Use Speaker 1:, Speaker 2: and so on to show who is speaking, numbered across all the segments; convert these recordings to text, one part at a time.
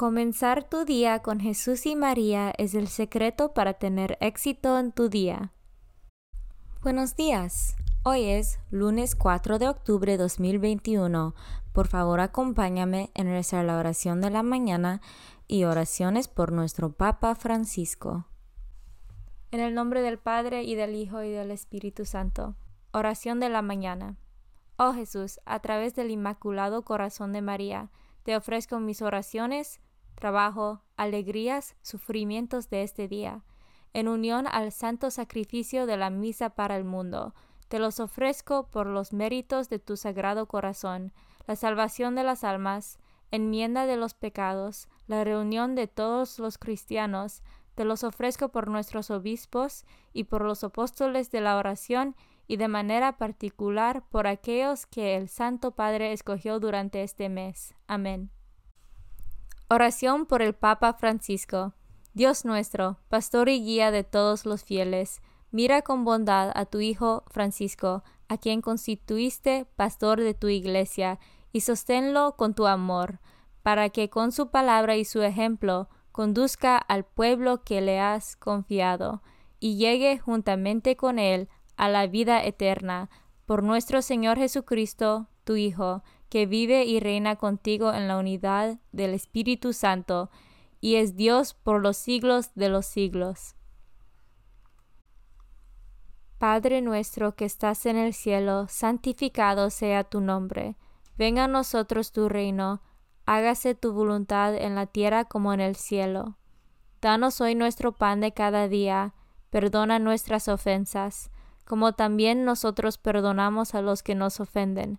Speaker 1: Comenzar tu día con Jesús y María es el secreto para tener éxito en tu día. Buenos días. Hoy es lunes 4 de octubre de 2021. Por favor, acompáñame en rezar la oración de la mañana y oraciones por nuestro Papa Francisco. En el nombre del Padre y del Hijo y del Espíritu Santo. Oración de la mañana. Oh Jesús, a través del Inmaculado Corazón de María, te ofrezco mis oraciones, trabajo, alegrías, sufrimientos de este día, en unión al santo sacrificio de la misa para el mundo. Te los ofrezco por los méritos de tu sagrado corazón, la salvación de las almas, enmienda de los pecados, la reunión de todos los cristianos, te los ofrezco por nuestros obispos y por los apóstoles de la oración y de manera particular por aquellos que el Santo Padre escogió durante este mes. Amén. Oración por el Papa Francisco. Dios nuestro, pastor y guía de todos los fieles, mira con bondad a tu Hijo Francisco, a quien constituiste pastor de tu iglesia, y sosténlo con tu amor, para que con su palabra y su ejemplo conduzca al pueblo que le has confiado, y llegue juntamente con él a la vida eterna, por nuestro Señor Jesucristo, tu Hijo, que vive y reina contigo en la unidad del Espíritu Santo, y es Dios por los siglos de los siglos. Padre nuestro que estás en el cielo, santificado sea tu nombre. Venga a nosotros tu reino, hágase tu voluntad en la tierra como en el cielo. Danos hoy nuestro pan de cada día, perdona nuestras ofensas, como también nosotros perdonamos a los que nos ofenden.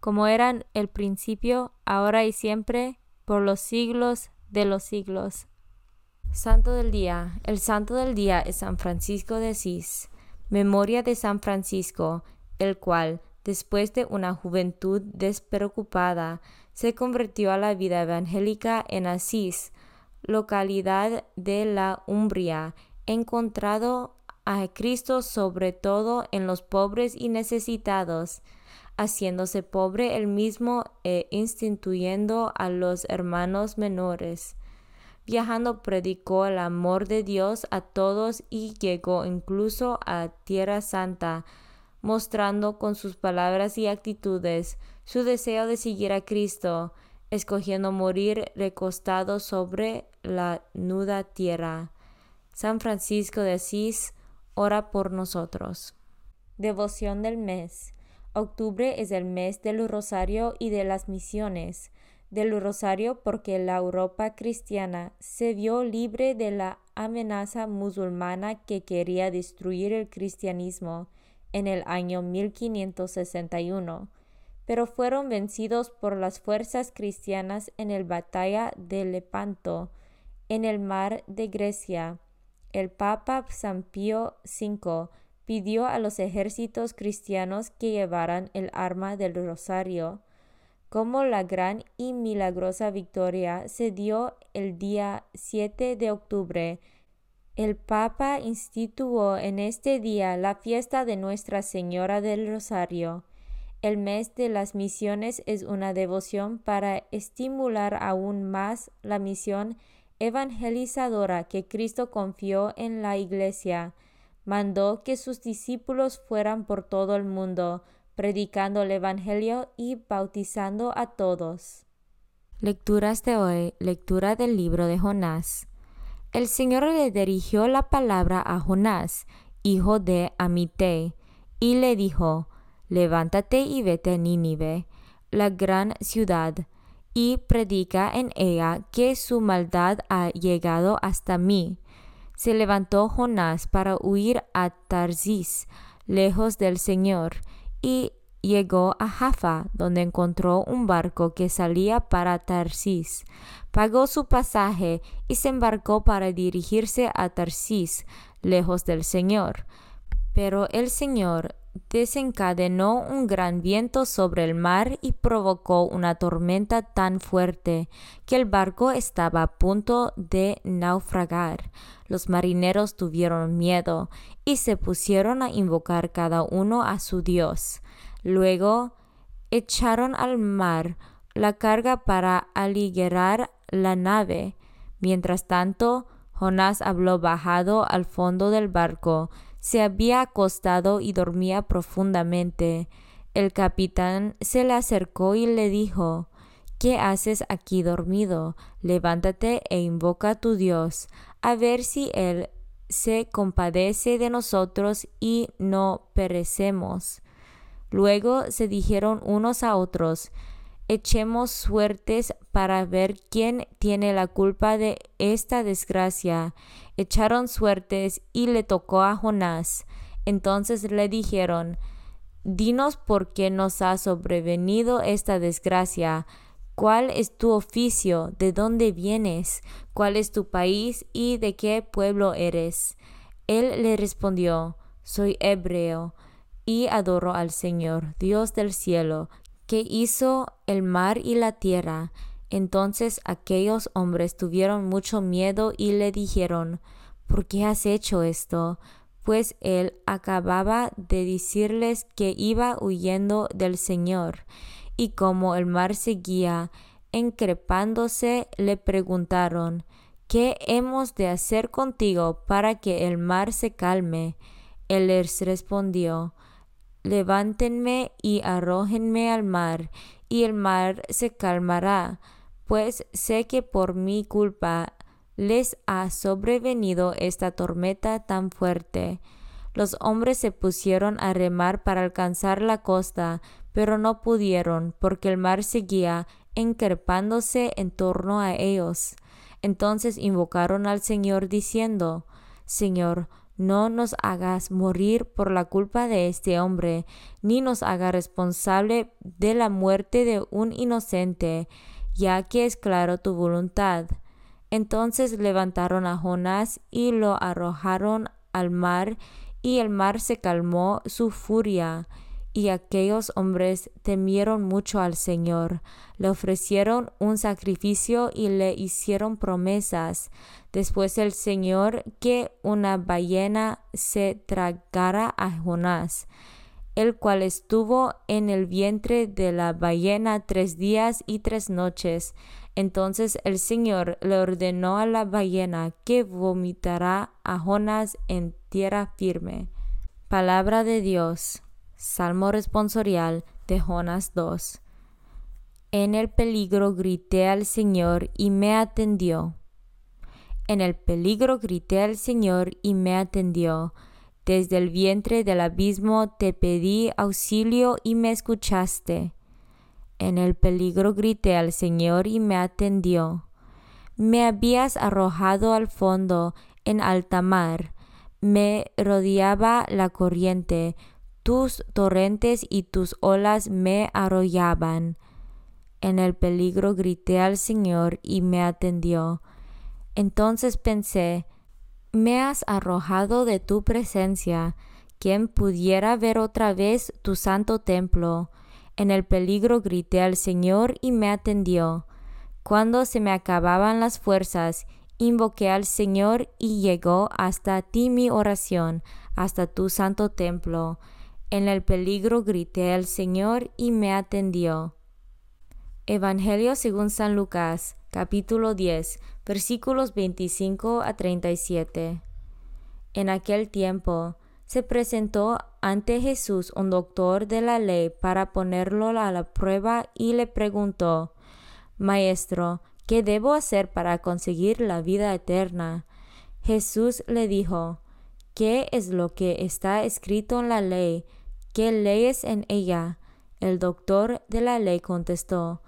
Speaker 1: como eran el principio, ahora y siempre, por los siglos de los siglos. Santo del Día. El Santo del Día es San Francisco de Asís. Memoria de San Francisco, el cual, después de una juventud despreocupada, se convirtió a la vida evangélica en Asís, localidad de la Umbria, encontrado a Cristo sobre todo en los pobres y necesitados, haciéndose pobre él mismo e instituyendo a los hermanos menores. Viajando predicó el amor de Dios a todos y llegó incluso a Tierra Santa, mostrando con sus palabras y actitudes su deseo de seguir a Cristo, escogiendo morir recostado sobre la nuda tierra. San Francisco de Asís ora por nosotros. Devoción del mes. Octubre es el mes del rosario y de las misiones. Del rosario porque la Europa cristiana se vio libre de la amenaza musulmana que quería destruir el cristianismo en el año 1561, pero fueron vencidos por las fuerzas cristianas en la batalla de Lepanto, en el mar de Grecia el Papa San Pío V pidió a los ejércitos cristianos que llevaran el arma del rosario. Como la gran y milagrosa victoria se dio el día 7 de octubre, el Papa instituyó en este día la fiesta de Nuestra Señora del Rosario. El mes de las misiones es una devoción para estimular aún más la misión evangelizadora que Cristo confió en la Iglesia, mandó que sus discípulos fueran por todo el mundo, predicando el Evangelio y bautizando a todos. Lecturas de hoy, lectura del libro de Jonás. El Señor le dirigió la palabra a Jonás, hijo de Amité, y le dijo, Levántate y vete a Nínive, la gran ciudad, y predica en ella que su maldad ha llegado hasta mí. Se levantó Jonás para huir a Tarsis, lejos del Señor, y llegó a Jaffa, donde encontró un barco que salía para Tarsis. Pagó su pasaje y se embarcó para dirigirse a Tarsis, lejos del Señor. Pero el Señor desencadenó un gran viento sobre el mar y provocó una tormenta tan fuerte que el barco estaba a punto de naufragar. Los marineros tuvieron miedo y se pusieron a invocar cada uno a su Dios. Luego echaron al mar la carga para aligerar la nave. Mientras tanto, Jonás habló bajado al fondo del barco, se había acostado y dormía profundamente. El capitán se le acercó y le dijo ¿Qué haces aquí dormido? Levántate e invoca a tu Dios, a ver si Él se compadece de nosotros y no perecemos. Luego se dijeron unos a otros Echemos suertes para ver quién tiene la culpa de esta desgracia. Echaron suertes y le tocó a Jonás. Entonces le dijeron, Dinos por qué nos ha sobrevenido esta desgracia. ¿Cuál es tu oficio? ¿De dónde vienes? ¿Cuál es tu país y de qué pueblo eres? Él le respondió, Soy hebreo y adoro al Señor, Dios del cielo, que hizo el mar y la tierra. Entonces aquellos hombres tuvieron mucho miedo y le dijeron, ¿por qué has hecho esto? Pues él acababa de decirles que iba huyendo del Señor. Y como el mar seguía encrepándose, le preguntaron, ¿qué hemos de hacer contigo para que el mar se calme? Él les respondió, levántenme y arrójenme al mar, y el mar se calmará, pues sé que por mi culpa les ha sobrevenido esta tormenta tan fuerte. Los hombres se pusieron a remar para alcanzar la costa, pero no pudieron, porque el mar seguía encrepándose en torno a ellos. Entonces invocaron al Señor diciendo, Señor, no nos hagas morir por la culpa de este hombre, ni nos haga responsable de la muerte de un inocente, ya que es claro tu voluntad. Entonces levantaron a Jonás y lo arrojaron al mar, y el mar se calmó su furia y aquellos hombres temieron mucho al Señor, le ofrecieron un sacrificio y le hicieron promesas. Después el Señor que una ballena se tragara a Jonás, el cual estuvo en el vientre de la ballena tres días y tres noches. Entonces el Señor le ordenó a la ballena que vomitará a Jonás en tierra firme. Palabra de Dios. Salmo responsorial de Jonas 2. En el peligro grité al Señor y me atendió. En el peligro grité al Señor y me atendió. Desde el vientre del abismo te pedí auxilio y me escuchaste. En el peligro grité al Señor y me atendió. Me habías arrojado al fondo en alta mar. Me rodeaba la corriente, tus torrentes y tus olas me arrollaban. En el peligro grité al Señor y me atendió. Entonces pensé, me has arrojado de tu presencia. ¿Quién pudiera ver otra vez tu santo templo? En el peligro grité al Señor y me atendió. Cuando se me acababan las fuerzas, invoqué al Señor y llegó hasta ti mi oración, hasta tu santo templo. En el peligro grité al Señor y me atendió. Evangelio según San Lucas, capítulo 10, versículos 25 a 37. En aquel tiempo se presentó ante Jesús un doctor de la ley para ponerlo a la prueba y le preguntó, Maestro, ¿qué debo hacer para conseguir la vida eterna? Jesús le dijo, ¿Qué es lo que está escrito en la ley? ¿Qué lees en ella? El doctor de la ley contestó,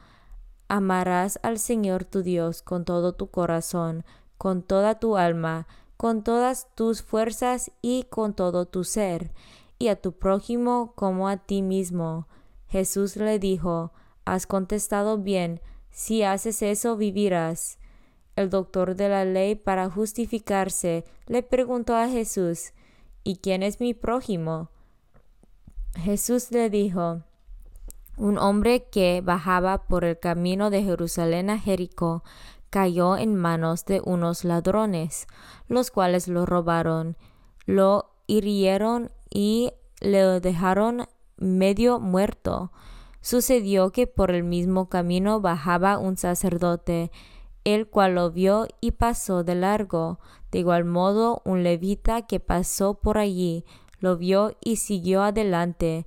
Speaker 1: Amarás al Señor tu Dios con todo tu corazón, con toda tu alma, con todas tus fuerzas y con todo tu ser, y a tu prójimo como a ti mismo. Jesús le dijo, Has contestado bien, si haces eso vivirás. El doctor de la ley, para justificarse, le preguntó a Jesús, ¿Y quién es mi prójimo? Jesús le dijo, un hombre que bajaba por el camino de Jerusalén a Jericó cayó en manos de unos ladrones, los cuales lo robaron, lo hirieron y le dejaron medio muerto. Sucedió que por el mismo camino bajaba un sacerdote, el cual lo vio y pasó de largo. De igual modo, un levita que pasó por allí lo vio y siguió adelante.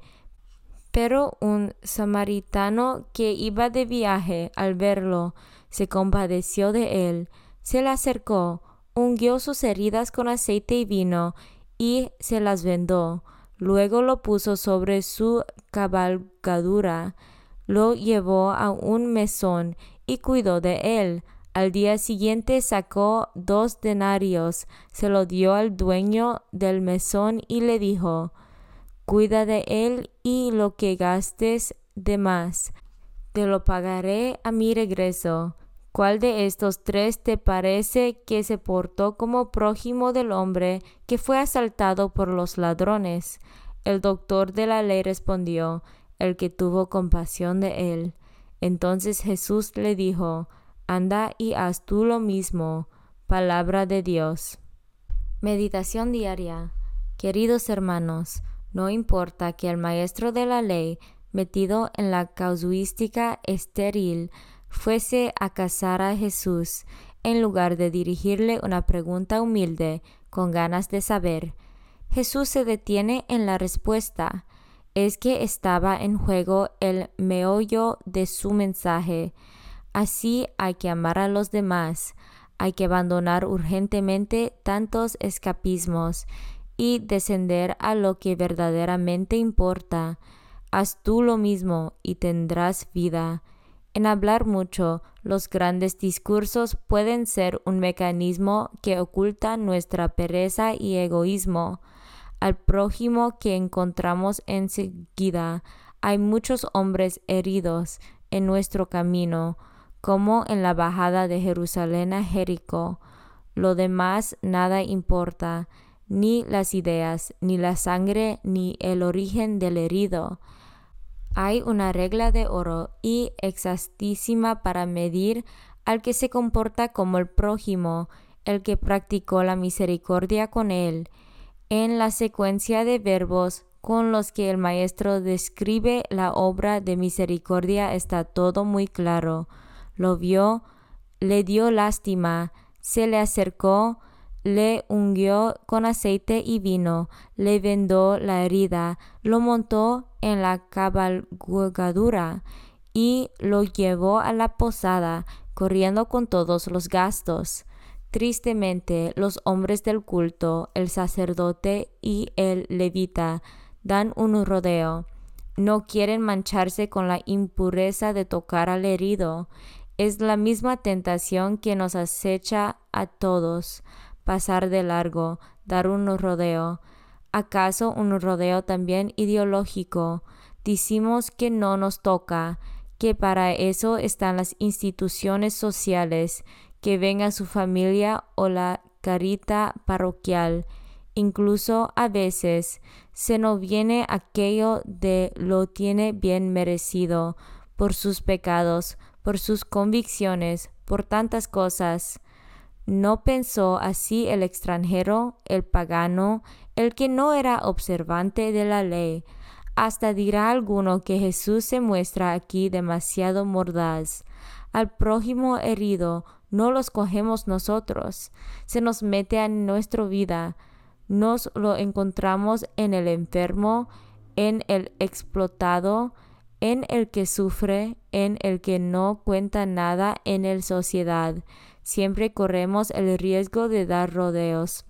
Speaker 1: Pero un samaritano que iba de viaje al verlo se compadeció de él, se le acercó, ungió sus heridas con aceite y vino y se las vendó. Luego lo puso sobre su cabalgadura, lo llevó a un mesón y cuidó de él. Al día siguiente sacó dos denarios, se lo dio al dueño del mesón y le dijo, Cuida de él y lo que gastes de más, te lo pagaré a mi regreso. ¿Cuál de estos tres te parece que se portó como prójimo del hombre que fue asaltado por los ladrones? El doctor de la ley respondió, el que tuvo compasión de él. Entonces Jesús le dijo, Anda y haz tú lo mismo. Palabra de Dios. Meditación diaria. Queridos hermanos, no importa que el maestro de la ley, metido en la casuística estéril, fuese a casar a Jesús, en lugar de dirigirle una pregunta humilde, con ganas de saber. Jesús se detiene en la respuesta. Es que estaba en juego el meollo de su mensaje. Así hay que amar a los demás, hay que abandonar urgentemente tantos escapismos y descender a lo que verdaderamente importa. Haz tú lo mismo y tendrás vida. En hablar mucho, los grandes discursos pueden ser un mecanismo que oculta nuestra pereza y egoísmo. Al prójimo que encontramos enseguida, hay muchos hombres heridos en nuestro camino, como en la bajada de Jerusalén a Jericó. Lo demás nada importa ni las ideas, ni la sangre, ni el origen del herido. Hay una regla de oro y exactísima para medir al que se comporta como el prójimo, el que practicó la misericordia con él. En la secuencia de verbos con los que el maestro describe la obra de misericordia está todo muy claro. Lo vio, le dio lástima, se le acercó, le ungió con aceite y vino, le vendó la herida, lo montó en la cabalgadura y lo llevó a la posada, corriendo con todos los gastos. Tristemente, los hombres del culto, el sacerdote y el levita, dan un rodeo. No quieren mancharse con la impureza de tocar al herido. Es la misma tentación que nos acecha a todos pasar de largo, dar un rodeo. ¿Acaso un rodeo también ideológico? Decimos que no nos toca, que para eso están las instituciones sociales, que venga su familia o la carita parroquial. Incluso a veces se nos viene aquello de lo tiene bien merecido por sus pecados, por sus convicciones, por tantas cosas. ¿No pensó así el extranjero, el pagano, el que no era observante de la ley? Hasta dirá alguno que Jesús se muestra aquí demasiado mordaz. Al prójimo herido no los cogemos nosotros, se nos mete en nuestra vida, nos lo encontramos en el enfermo, en el explotado, en el que sufre, en el que no cuenta nada en la sociedad siempre corremos el riesgo de dar rodeos.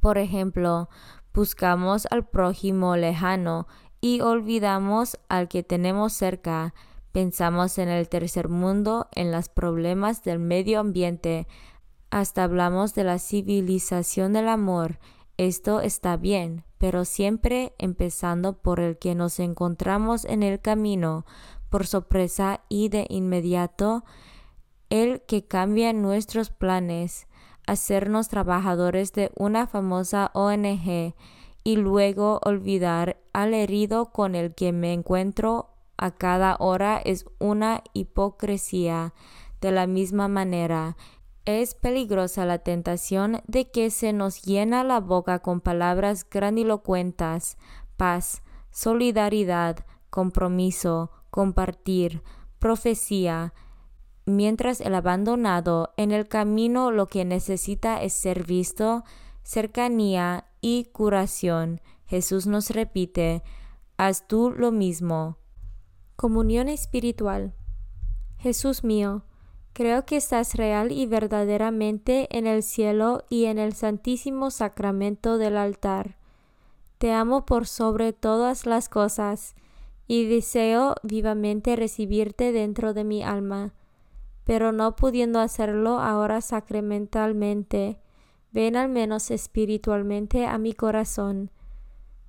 Speaker 1: Por ejemplo, buscamos al prójimo lejano y olvidamos al que tenemos cerca. Pensamos en el tercer mundo, en los problemas del medio ambiente, hasta hablamos de la civilización del amor, Esto está bien, pero siempre empezando por el que nos encontramos en el camino, por sorpresa y de inmediato, el que cambia nuestros planes, hacernos trabajadores de una famosa ONG y luego olvidar al herido con el que me encuentro a cada hora es una hipocresía. De la misma manera, es peligrosa la tentación de que se nos llena la boca con palabras grandilocuentes, paz, solidaridad, compromiso, compartir, profecía, mientras el abandonado en el camino lo que necesita es ser visto, cercanía y curación. Jesús nos repite, haz tú lo mismo. Comunión espiritual. Jesús mío, creo que estás real y verdaderamente en el cielo y en el santísimo sacramento del altar. Te amo por sobre todas las cosas y deseo vivamente recibirte dentro de mi alma, pero no pudiendo hacerlo ahora sacramentalmente, ven al menos espiritualmente a mi corazón,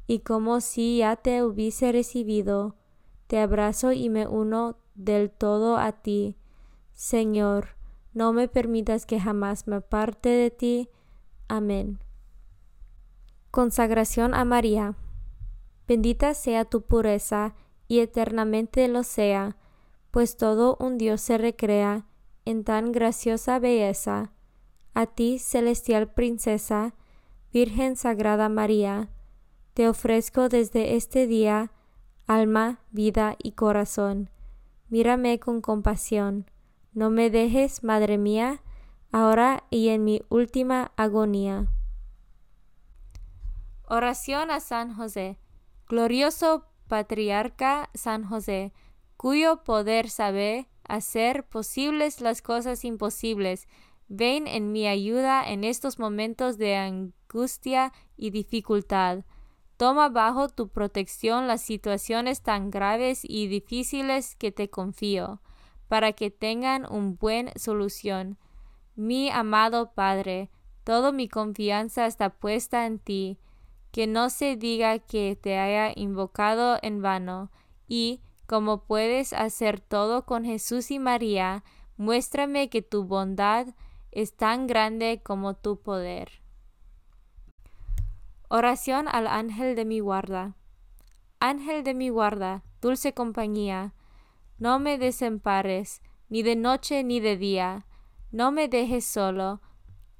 Speaker 1: y como si ya te hubiese recibido, te abrazo y me uno del todo a ti. Señor, no me permitas que jamás me aparte de ti. Amén. Consagración a María. Bendita sea tu pureza y eternamente lo sea, pues todo un Dios se recrea en tan graciosa belleza. A ti, celestial princesa, Virgen Sagrada María, te ofrezco desde este día alma, vida y corazón. Mírame con compasión. No me dejes, Madre mía, ahora y en mi última agonía. Oración a San José. Glorioso patriarca San José, cuyo poder sabe hacer posibles las cosas imposibles, ven en mi ayuda en estos momentos de angustia y dificultad. Toma bajo tu protección las situaciones tan graves y difíciles que te confío, para que tengan un buen solución. Mi amado Padre, toda mi confianza está puesta en ti que no se diga que te haya invocado en vano, y, como puedes hacer todo con Jesús y María, muéstrame que tu bondad es tan grande como tu poder. Oración al ángel de mi guarda. Ángel de mi guarda, dulce compañía, no me desempares, ni de noche ni de día, no me dejes solo,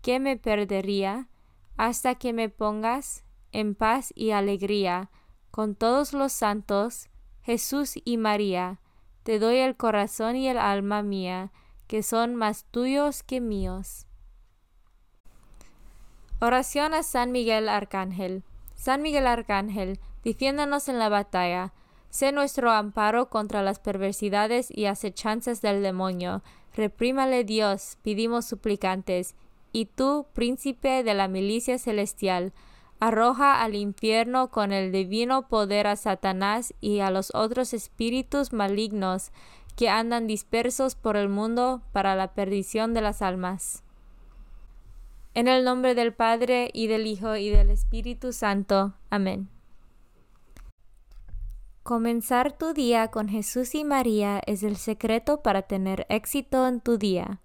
Speaker 1: que me perdería, hasta que me pongas en paz y alegría, con todos los santos, Jesús y María, te doy el corazón y el alma mía, que son más tuyos que míos. Oración a San Miguel Arcángel. San Miguel Arcángel, defiéndanos en la batalla, sé nuestro amparo contra las perversidades y acechanzas del demonio. Reprímale Dios, pedimos suplicantes, y tú, príncipe de la milicia celestial, arroja al infierno con el divino poder a Satanás y a los otros espíritus malignos que andan dispersos por el mundo para la perdición de las almas. En el nombre del Padre y del Hijo y del Espíritu Santo. Amén. Comenzar tu día con Jesús y María es el secreto para tener éxito en tu día.